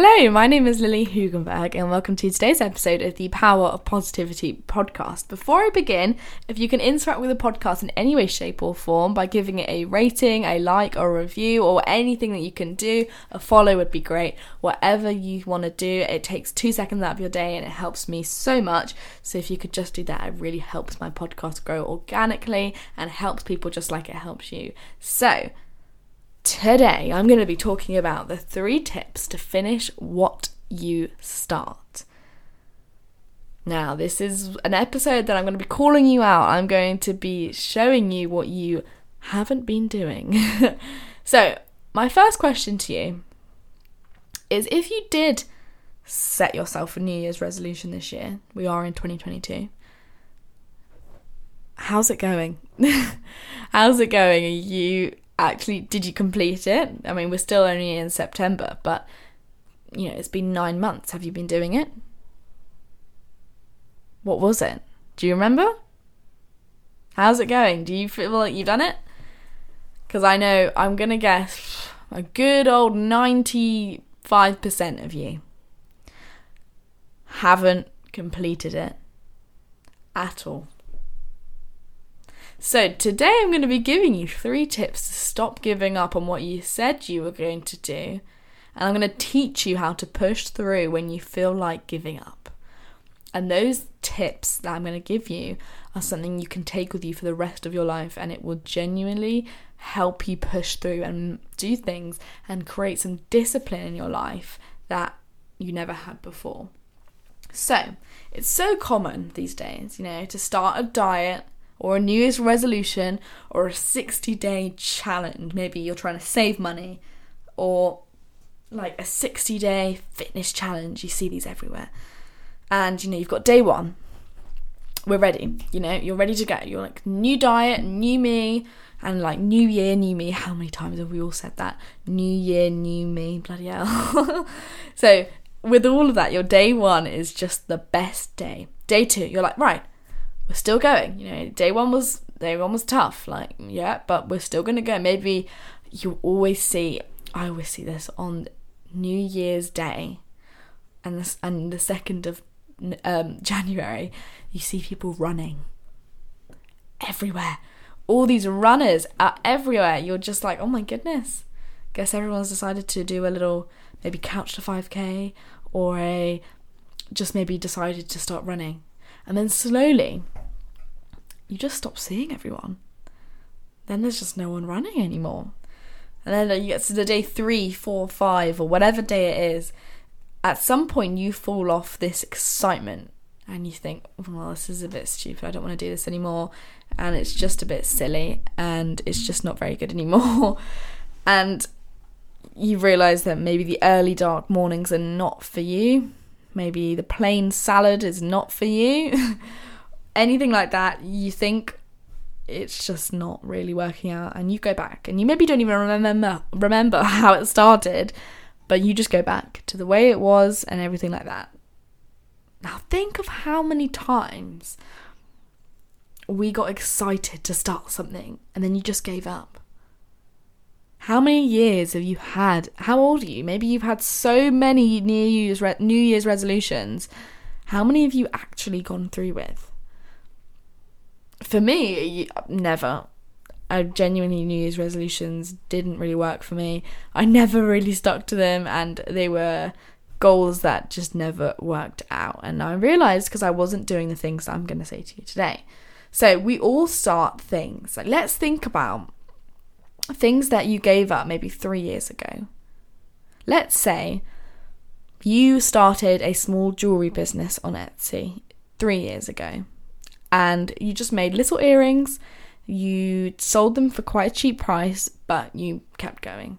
Hello, my name is Lilly Hoogenberg, and welcome to today's episode of the Power of Positivity podcast. Before I begin, if you can interact with the podcast in any way, shape, or form by giving it a rating, a like, or a review, or anything that you can do, a follow would be great. Whatever you want to do, it takes two seconds out of your day and it helps me so much. So if you could just do that, it really helps my podcast grow organically and helps people just like it helps you. So, Today, I'm going to be talking about the three tips to finish what you start. Now, this is an episode that I'm going to be calling you out. I'm going to be showing you what you haven't been doing. so, my first question to you is if you did set yourself a New Year's resolution this year, we are in 2022. How's it going? How's it going? Are you actually did you complete it? I mean, we're still only in September, but you know, it's been 9 months. Have you been doing it? What was it? Do you remember? How's it going? Do you feel like you've done it? Because I know I'm going to guess a good old 95% of you haven't completed it at all. So, today I'm going to be giving you three tips to stop giving up on what you said you were going to do. And I'm going to teach you how to push through when you feel like giving up. And those tips that I'm going to give you are something you can take with you for the rest of your life, and it will genuinely help you push through and do things and create some discipline in your life that you never had before. So, it's so common these days, you know, to start a diet or a New Year's resolution or a 60 day challenge. Maybe you're trying to save money or like a 60 day fitness challenge. You see these everywhere. And you know, you've got day one. We're ready. You know, you're ready to go. You're like, new diet, new me, and like, new year, new me. How many times have we all said that? New year, new me. Bloody hell. so, with all of that, your day one is just the best day. Day two, you're like, right, we're still going. You know, day one was day one was tough, like yeah, but we're still gonna go. Maybe you always see. I always see this on New Year's Day, and this and the second of um, January. You see people running everywhere. All these runners are everywhere. You're just like, oh my goodness. Guess everyone's decided to do a little maybe couch to 5k or a just maybe decided to start running. And then slowly you just stop seeing everyone. Then there's just no one running anymore. And then you get to the day three, four, five, or whatever day it is. At some point, you fall off this excitement and you think, well, this is a bit stupid. I don't want to do this anymore. And it's just a bit silly and it's just not very good anymore. and you realize that maybe the early dark mornings are not for you. Maybe the plain salad is not for you. anything like that, you think it's just not really working out, and you go back, and you maybe don't even remember remember how it started, but you just go back to the way it was and everything like that. Now think of how many times we got excited to start something and then you just gave up. How many years have you had? How old are you? Maybe you've had so many New Year's, New Year's resolutions. How many have you actually gone through with? For me, never. I genuinely New Year's resolutions didn't really work for me. I never really stuck to them, and they were goals that just never worked out. And I realized because I wasn't doing the things that I'm going to say to you today. So we all start things. Like let's think about things that you gave up maybe three years ago. Let's say you started a small jewelry business on Etsy three years ago and you just made little earrings. You sold them for quite a cheap price, but you kept going.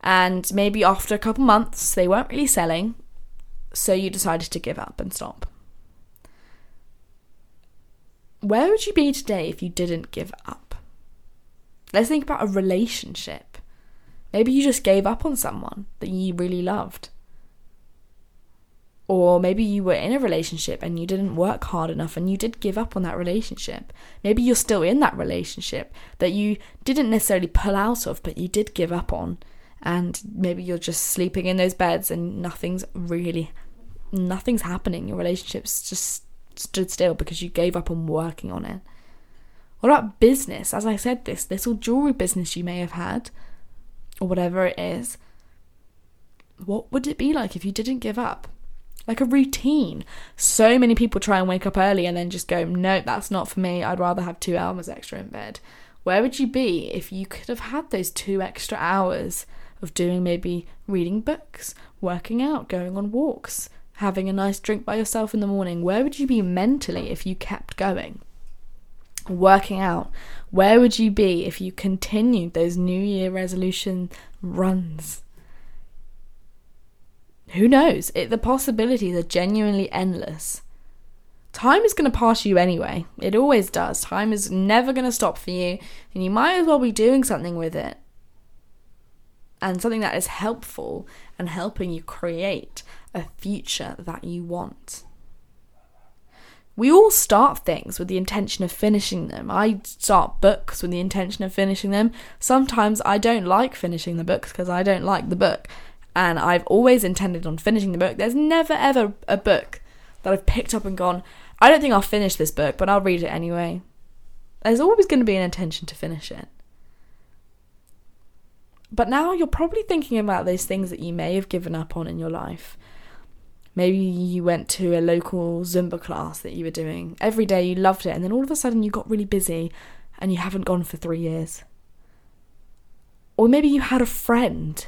And maybe after a couple months, they weren't really selling, so you decided to give up and stop. Where would you be today if you didn't give up? Let's think about a relationship. Maybe you just gave up on someone that you really loved. Or maybe you were in a relationship and you didn't work hard enough and you did give up on that relationship. Maybe you're still in that relationship that you didn't necessarily pull out of, but you did give up on. and maybe you're just sleeping in those beds and nothing's really nothing's happening. Your relationship's just stood still because you gave up on working on it. What about business? As I said, this little jewelry business you may have had, or whatever it is. What would it be like if you didn't give up? Like a routine. So many people try and wake up early and then just go, nope, that's not for me. I'd rather have two hours extra in bed. Where would you be if you could have had those two extra hours of doing maybe reading books, working out, going on walks, having a nice drink by yourself in the morning, where would you be mentally if you kept going? Working out, where would you be if you continued those New Year resolution runs? Who knows? It, the possibilities are genuinely endless. Time is going to pass you anyway. It always does. Time is never going to stop for you, and you might as well be doing something with it. And something that is helpful and helping you create a future that you want. We all start things with the intention of finishing them. I start books with the intention of finishing them. Sometimes I don't like finishing the books because I don't like the book. And I've always intended on finishing the book. There's never ever a book that I've picked up and gone, I don't think I'll finish this book, but I'll read it anyway. There's always going to be an intention to finish it. But now you're probably thinking about those things that you may have given up on in your life. Maybe you went to a local Zumba class that you were doing. Every day you loved it, and then all of a sudden you got really busy and you haven't gone for three years. Or maybe you had a friend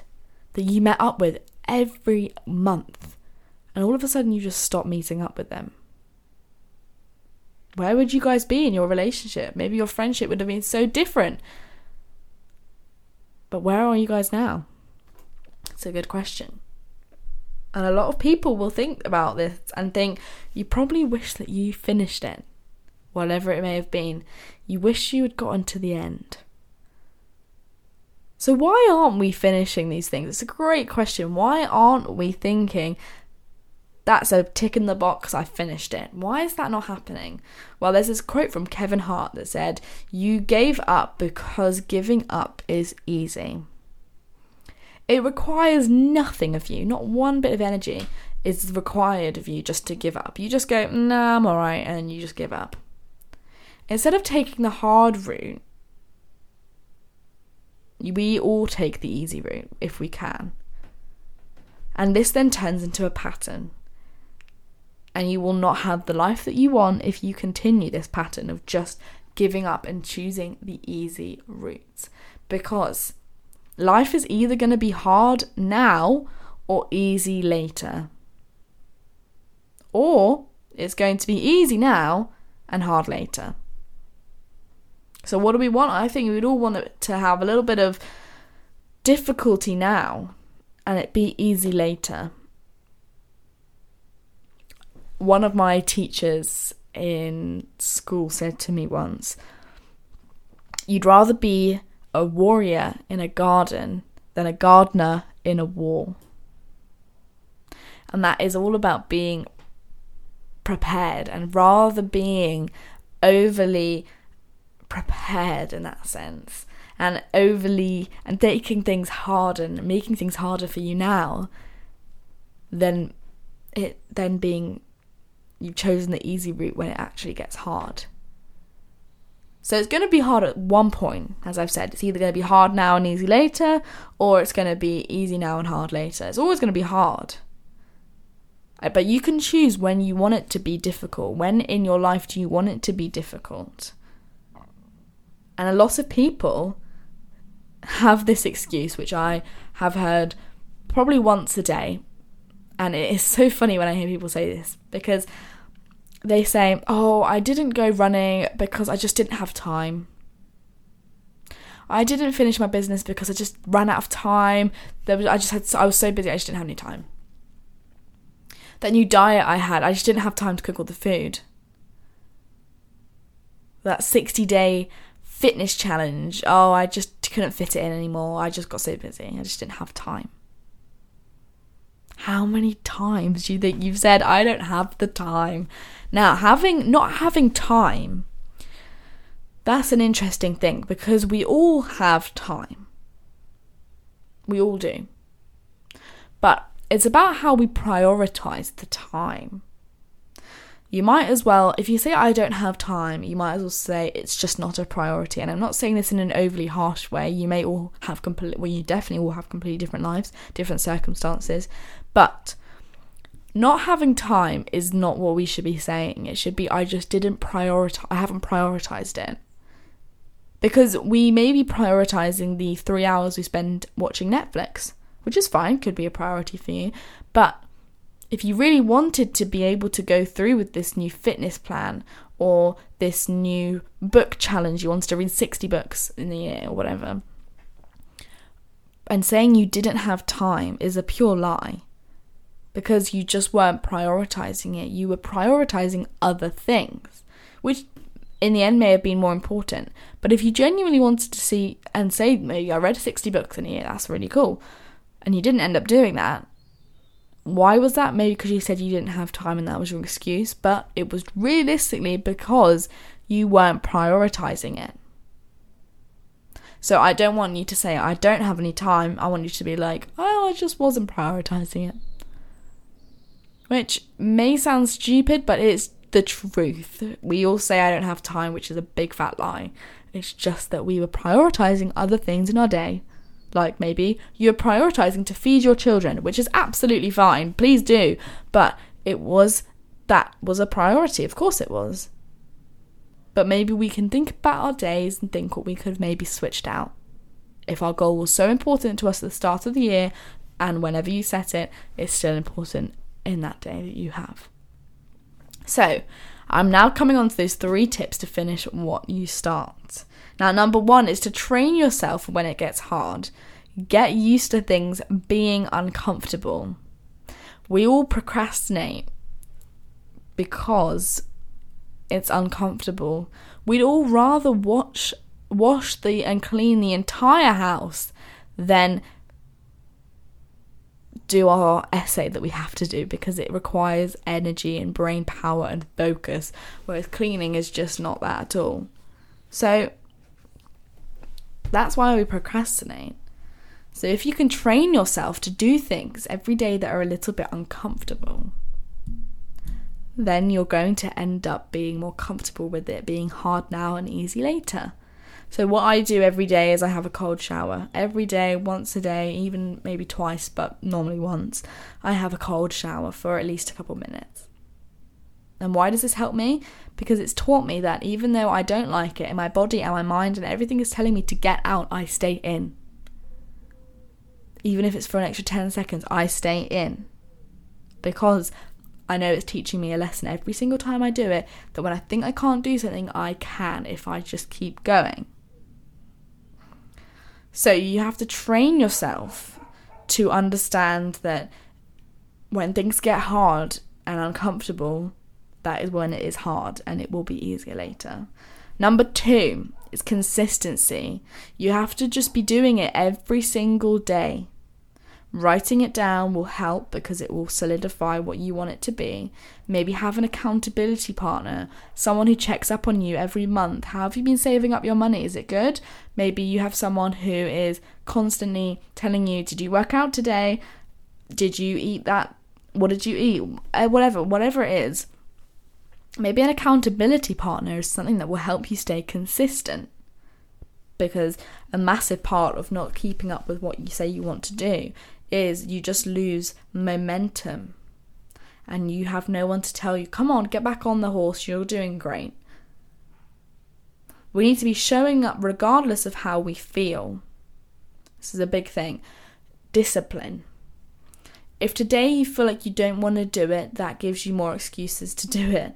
that you met up with every month, and all of a sudden you just stopped meeting up with them. Where would you guys be in your relationship? Maybe your friendship would have been so different. But where are you guys now? It's a good question. And a lot of people will think about this and think you probably wish that you finished it, whatever it may have been. You wish you had gotten to the end. So, why aren't we finishing these things? It's a great question. Why aren't we thinking, that's a tick in the box, I finished it? Why is that not happening? Well, there's this quote from Kevin Hart that said, You gave up because giving up is easy. It requires nothing of you, not one bit of energy is required of you just to give up. You just go, nah, I'm alright, and you just give up. Instead of taking the hard route, we all take the easy route if we can. And this then turns into a pattern. And you will not have the life that you want if you continue this pattern of just giving up and choosing the easy routes. Because Life is either going to be hard now or easy later. Or it's going to be easy now and hard later. So, what do we want? I think we'd all want to have a little bit of difficulty now and it be easy later. One of my teachers in school said to me once, You'd rather be a warrior in a garden than a gardener in a war. And that is all about being prepared and rather being overly prepared in that sense and overly and taking things harder and making things harder for you now than it then being you've chosen the easy route when it actually gets hard. So it's going to be hard at one point, as I've said. It's either going to be hard now and easy later, or it's going to be easy now and hard later. It's always going to be hard. Uh, but you can choose when you want it to be difficult. When in your life do you want it to be difficult? And a lot of people have this excuse, which I have heard probably once a day. And it is so funny when I hear people say this because they say, Oh, I didn't go running because I just didn't have time. I didn't finish my business because I just ran out of time. There was, I just had, I was so busy, I just didn't have any time. That new diet I had, I just didn't have time to cook all the food. That 60 day fitness challenge, oh, I just couldn't fit it in anymore. I just got so busy, I just didn't have time. How many times do you think you've said, I don't have the time? Now, having not having time, that's an interesting thing because we all have time. We all do. But it's about how we prioritize the time. You might as well, if you say, I don't have time, you might as well say it's just not a priority. And I'm not saying this in an overly harsh way. You may all have complete, well, you definitely all have completely different lives, different circumstances. But not having time is not what we should be saying. It should be, I just didn't prioritize, I haven't prioritized it. Because we may be prioritizing the three hours we spend watching Netflix, which is fine, could be a priority for you. But if you really wanted to be able to go through with this new fitness plan or this new book challenge, you wanted to read 60 books in a year or whatever, and saying you didn't have time is a pure lie because you just weren't prioritizing it. You were prioritizing other things, which in the end may have been more important. But if you genuinely wanted to see and say, maybe I read 60 books in a year, that's really cool, and you didn't end up doing that, why was that? Maybe because you said you didn't have time and that was your excuse, but it was realistically because you weren't prioritizing it. So I don't want you to say, I don't have any time. I want you to be like, oh, I just wasn't prioritizing it. Which may sound stupid, but it's the truth. We all say, I don't have time, which is a big fat lie. It's just that we were prioritizing other things in our day like maybe you're prioritizing to feed your children, which is absolutely fine. Please do. But it was that was a priority. Of course it was. But maybe we can think about our days and think what we could have maybe switched out. If our goal was so important to us at the start of the year, and whenever you set it, it's still important in that day that you have. So, I'm now coming on to those three tips to finish what you start. Now, number one is to train yourself when it gets hard. Get used to things being uncomfortable. We all procrastinate because it's uncomfortable. We'd all rather watch wash the and clean the entire house than do our essay that we have to do because it requires energy and brain power and focus, whereas cleaning is just not that at all. So that's why we procrastinate. So if you can train yourself to do things every day that are a little bit uncomfortable, then you're going to end up being more comfortable with it being hard now and easy later. So, what I do every day is I have a cold shower. Every day, once a day, even maybe twice, but normally once, I have a cold shower for at least a couple minutes. And why does this help me? Because it's taught me that even though I don't like it, and my body and my mind and everything is telling me to get out, I stay in. Even if it's for an extra 10 seconds, I stay in. Because I know it's teaching me a lesson every single time I do it that when I think I can't do something, I can if I just keep going. So you have to train yourself to understand that when things get hard and uncomfortable, that is when it is hard and it will be easier later. Number two is consistency. You have to just be doing it every single day. Writing it down will help because it will solidify what you want it to be. Maybe have an accountability partner, someone who checks up on you every month. How have you been saving up your money? Is it good? Maybe you have someone who is constantly telling you, Did you work out today? Did you eat that? What did you eat? Uh, whatever, whatever it is maybe an accountability partner is something that will help you stay consistent because a massive part of not keeping up with what you say you want to do is you just lose momentum and you have no one to tell you, come on, get back on the horse, you're doing great. We need to be showing up regardless of how we feel. This is a big thing. Discipline. If today you feel like you don't want to do it, that gives you more excuses to do it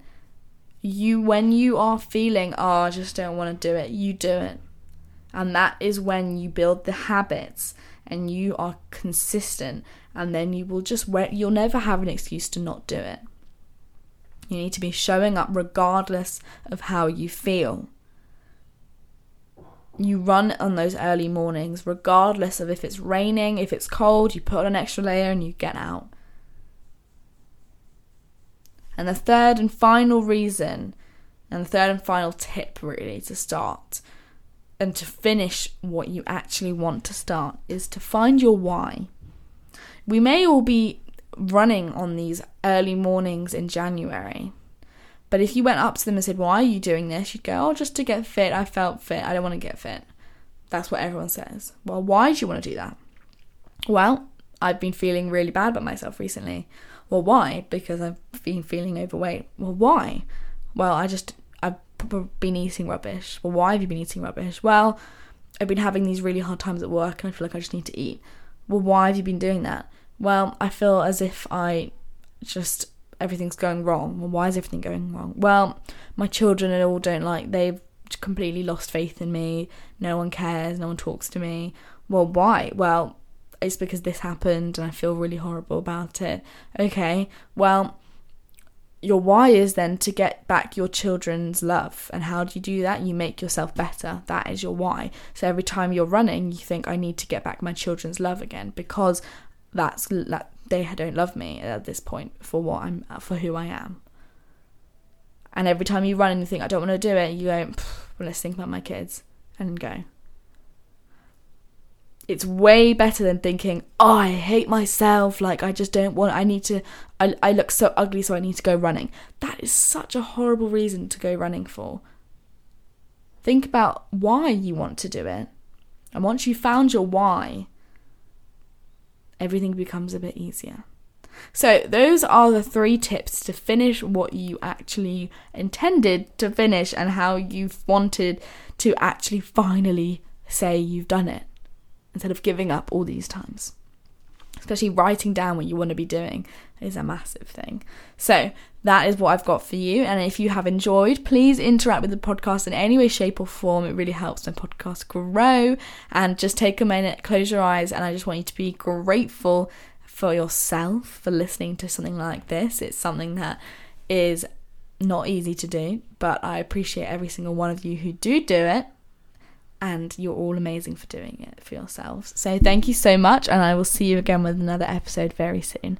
you when you are feeling oh i just don't want to do it you do it and that is when you build the habits and you are consistent and then you will just you'll never have an excuse to not do it. You need to be showing up regardless of how you feel. You run on those early mornings regardless of if it's raining if it's cold you put on an extra layer and you get out. And the third and final reason, and the third and final tip really to start, and to finish what you actually want to start is to find your why. We may all be running on these early mornings in January. But if you went up to them and said, Why are you doing this? You'd go, Oh, just to get fit. I felt fit. I don't want to get fit. That's what everyone says. Well, why do you want to do that? Well, I've been feeling really bad about myself recently. Well, why? Because I've been feeling overweight. Well, why? Well, I just, been eating rubbish. Well, why have you been eating rubbish? Well, I've been having these really hard times at work and I feel like I just need to eat. Well, why have you been doing that? Well, I feel as if I just everything's going wrong. Well, why is everything going wrong? Well, my children at all don't like they've completely lost faith in me. No one cares, no one talks to me. Well, why? Well, it's because this happened and I feel really horrible about it. Okay, well, your why is then to get back your children's love. And how do you do that? You make yourself better. That is your why. So every time you're running, you think, I need to get back my children's love again because that's that they don't love me at this point for what I'm for who I am. And every time you run and you think I don't want to do it, you go, well, let's think about my kids and go. It's way better than thinking, oh, I hate myself. Like I just don't want. I need to. I I look so ugly, so I need to go running. That is such a horrible reason to go running for. Think about why you want to do it, and once you found your why, everything becomes a bit easier. So, those are the three tips to finish what you actually intended to finish and how you've wanted to actually finally say you've done it instead of giving up all these times especially writing down what you want to be doing is a massive thing. So, that is what I've got for you. And if you have enjoyed, please interact with the podcast in any way, shape, or form. It really helps my podcast grow. And just take a minute, close your eyes, and I just want you to be grateful for yourself for listening to something like this. It's something that is not easy to do, but I appreciate every single one of you who do do it and you're all amazing for doing it for yourselves. So thank you so much, and I will see you again with another episode very soon.